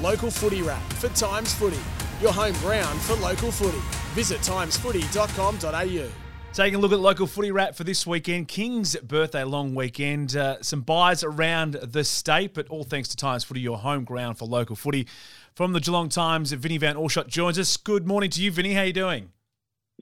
Local Footy Wrap for Times Footy, your home ground for local footy. Visit timesfooty.com.au. Taking a look at local footy wrap for this weekend. King's birthday long weekend. Uh, some byes around the state, but all thanks to Times Footy, your home ground for local footy. From the Geelong Times, Vinny Van Alshot joins us. Good morning to you, Vinny. How you doing?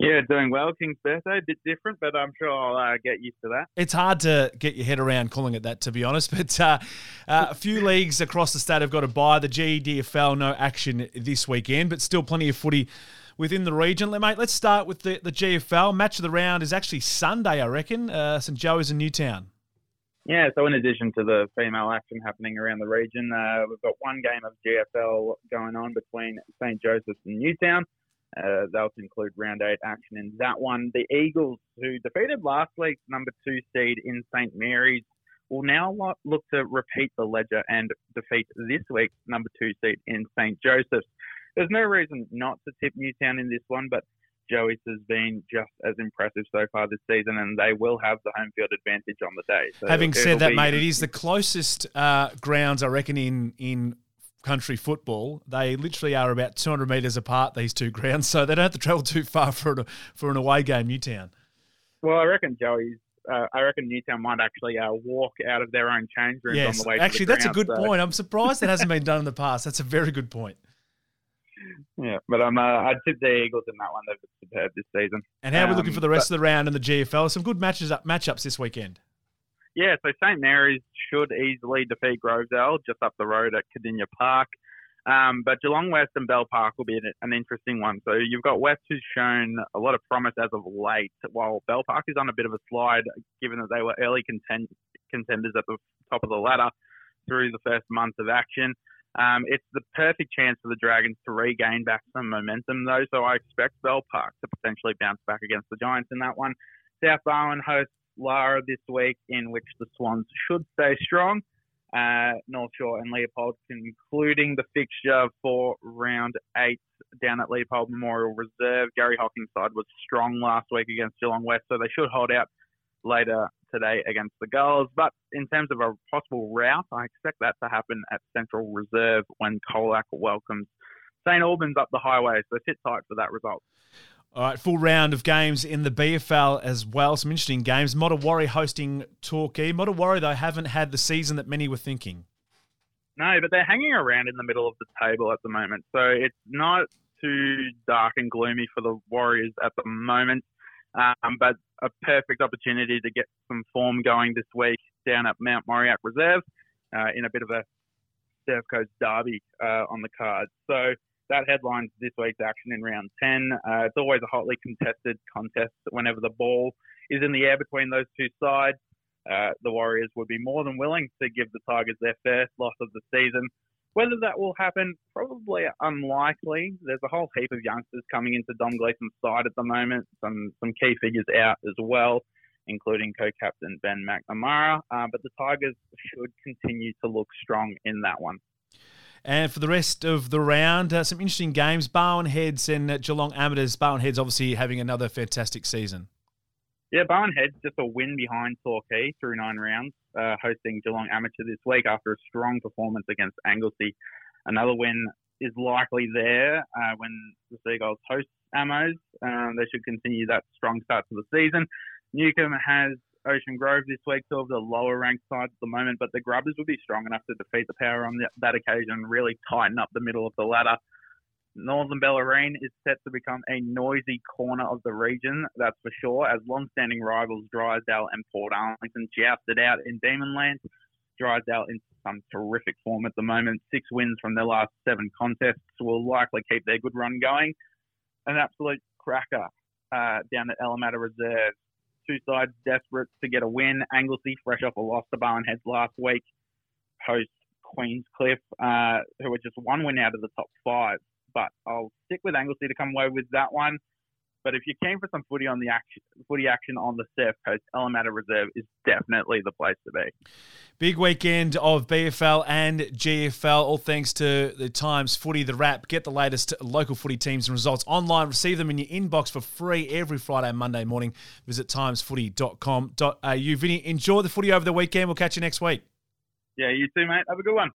Yeah, doing well. King's birthday, a bit different, but I'm sure I'll uh, get used to that. It's hard to get your head around calling it that, to be honest. But uh, uh, a few leagues across the state have got to bye. The GDFL, no action this weekend, but still plenty of footy within the region. Mate, let's start with the, the GFL. Match of the round is actually Sunday, I reckon. Uh, St Joey's in Newtown. Yeah, so in addition to the female action happening around the region, uh, we've got one game of GFL going on between St Joseph's and Newtown. Uh, they'll include round eight action in that one. The Eagles, who defeated last week's number two seed in St Mary's, will now look to repeat the ledger and defeat this week's number two seed in St Joseph's. There's no reason not to tip Newtown in this one, but Joey's has been just as impressive so far this season, and they will have the home field advantage on the day. So Having said that, mate, it is the closest uh, grounds I reckon in in country football, they literally are about 200 metres apart, these two grounds, so they don't have to travel too far for an, for an away game, Newtown. Well, I reckon Joey's. Uh, I reckon Newtown might actually uh, walk out of their own change rooms yes, on the way. Actually, the that's ground, a good so. point. I'm surprised that hasn't been done in the past. That's a very good point. Yeah, but I'm. Uh, I'd tip the Eagles in that one. They've been superb this season. And how are we looking for the rest but, of the round in the GFL? Some good matches up matchups this weekend. Yeah, so St Mary's should easily defeat Grovedale just up the road at Kardinia Park. Um, but Geelong West and Bell Park will be an, interesting one. So you've got West who's shown a lot of promise as of late, while Bell Park is on a bit of a slide, given that they were early contend- contenders at the top of the ladder through the first month of action. Um, it's the perfect chance for the Dragons to regain back some momentum, though. So I expect Bell Park to potentially bounce back against the Giants in that one. South Barwon hosts Lara this week, in which the Swans should stay strong uh, North Shore and Leopold, concluding the fixture for round eight down at Leopold Memorial Reserve. Gary Hawkins' side was strong last week against Geelong West, so they should hold out later today against the Gulls. But in terms of a possible route, I expect that to happen at Central Reserve when Colac welcomes St Albans up the highway. So sit tight for that result. All right, full round of games in the BFL as well. Some interesting games. Modewarre hosting Torquay. Modewarre, though, haven't had the season that many were thinking. No, but they're hanging around in the middle of the table at the moment. So it's not too dark and gloomy for the Warriors at the moment. Um, but a perfect opportunity to get some form going this week down at Mount Moriac Reserve uh, in a bit of a Surf Coast derby uh, on the cards. So that headlines this week's action in round 10. Uh, it's always a hotly contested contest whenever the ball is in the air between those two sides. Uh, the Warriors would be more than willing to give the Tigers their first loss of the season. Whether that will happen, probably unlikely. There's a whole heap of youngsters coming into Dom Gleeson's side at the moment. Some some key figures out as well, including co-captain Ben McNamara. Uh, but the Tigers should continue to look strong in that one. And for the rest of the round, uh, some interesting games. Barwon Heads and uh, Geelong Amateurs. Barwon Heads obviously having another fantastic season. Yeah, Barwon Heads just a win behind Torquay through nine rounds, uh, hosting Geelong Amateur this week after a strong performance against Anglesea. Another win is likely there uh, when the Seagulls host Ammos. Um, they should continue that strong start to the season. Newcomb has Ocean Grove this week, two of the lower ranked sides at the moment, but the Grubbers would be strong enough to defeat the Power on the, that occasion and really tighten up the middle of the ladder. Northern Bellarine is set to become a noisy corner of the region, that's for sure, as long-standing rivals Drysdale and Portarlington jousted out in Demonland. Drysdale in some terrific form at the moment. Six wins from their last seven contests will likely keep their good run going. An absolute cracker uh, down at Ellamata Reserve two sides desperate to get a win. Anglesea, fresh off a loss to Barwon Heads last week, host Queenscliff, uh, who are just one win out of the top five. But I'll stick with Anglesea to come away with that one. But if you came for some footy on the action, footy action on the Surf Coast, Ellamata Reserve is definitely the place to be. Big weekend of BFL and GFL, all thanks to the Times Footy, the Wrap. Get the latest local footy teams and results online. Receive them in your inbox for free every Friday and Monday morning. Visit timesfooty.com.au. Vinny, enjoy the footy over the weekend. We'll catch you next week. Yeah, you too, mate. Have a good one.